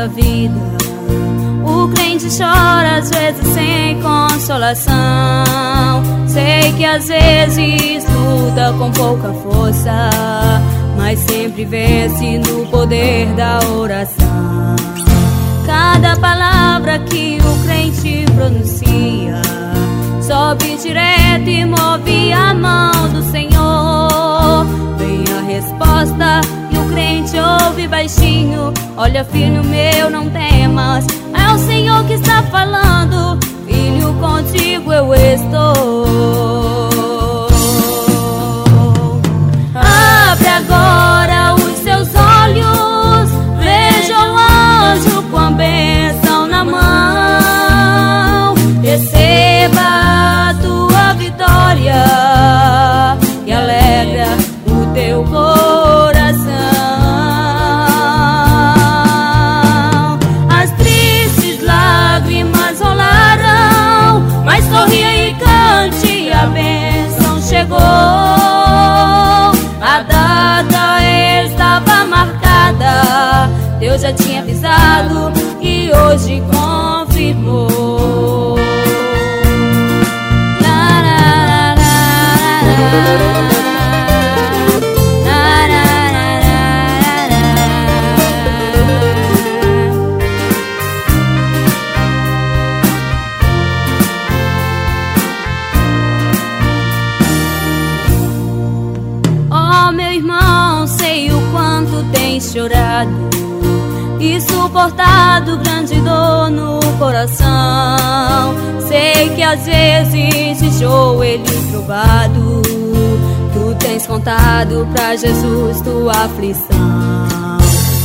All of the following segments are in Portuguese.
nossa vida. O crente chora às vezes sem consolação. Sei que às vezes luta com pouca força, mas sempre vence no poder da oração. Cada palavra que o crente pronuncia sobe direto e move Olha, filho meu, não temas. É o Senhor que está falando. Filho, contigo eu estou. já tinha avisado e hoje confirmou. Na, na, na, chorado e suportado grande dor no coração. Sei que às vezes de joelho provado, tu tens contado pra Jesus tua aflição.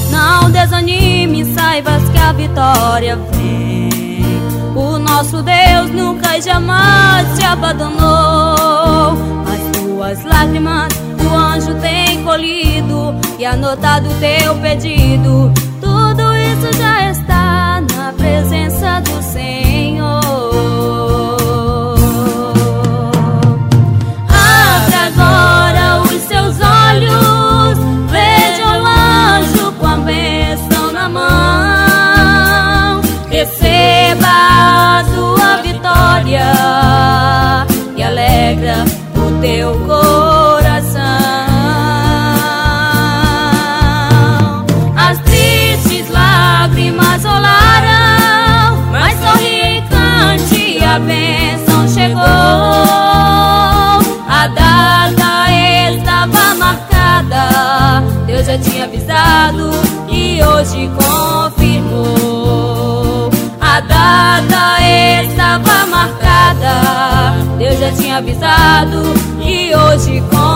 Não desanime, saibas que a vitória vem. O nosso Deus nunca e jamais te abandonou. As tuas lágrimas o anjo tem colhido e anotado teu pedido. O teu coração. As tristes lágrimas rolarão, mas sorri e cante, a bênção chegou. A data estava marcada, Deus já tinha avisado e hoje. Já tinha avisado e hoje confirmou.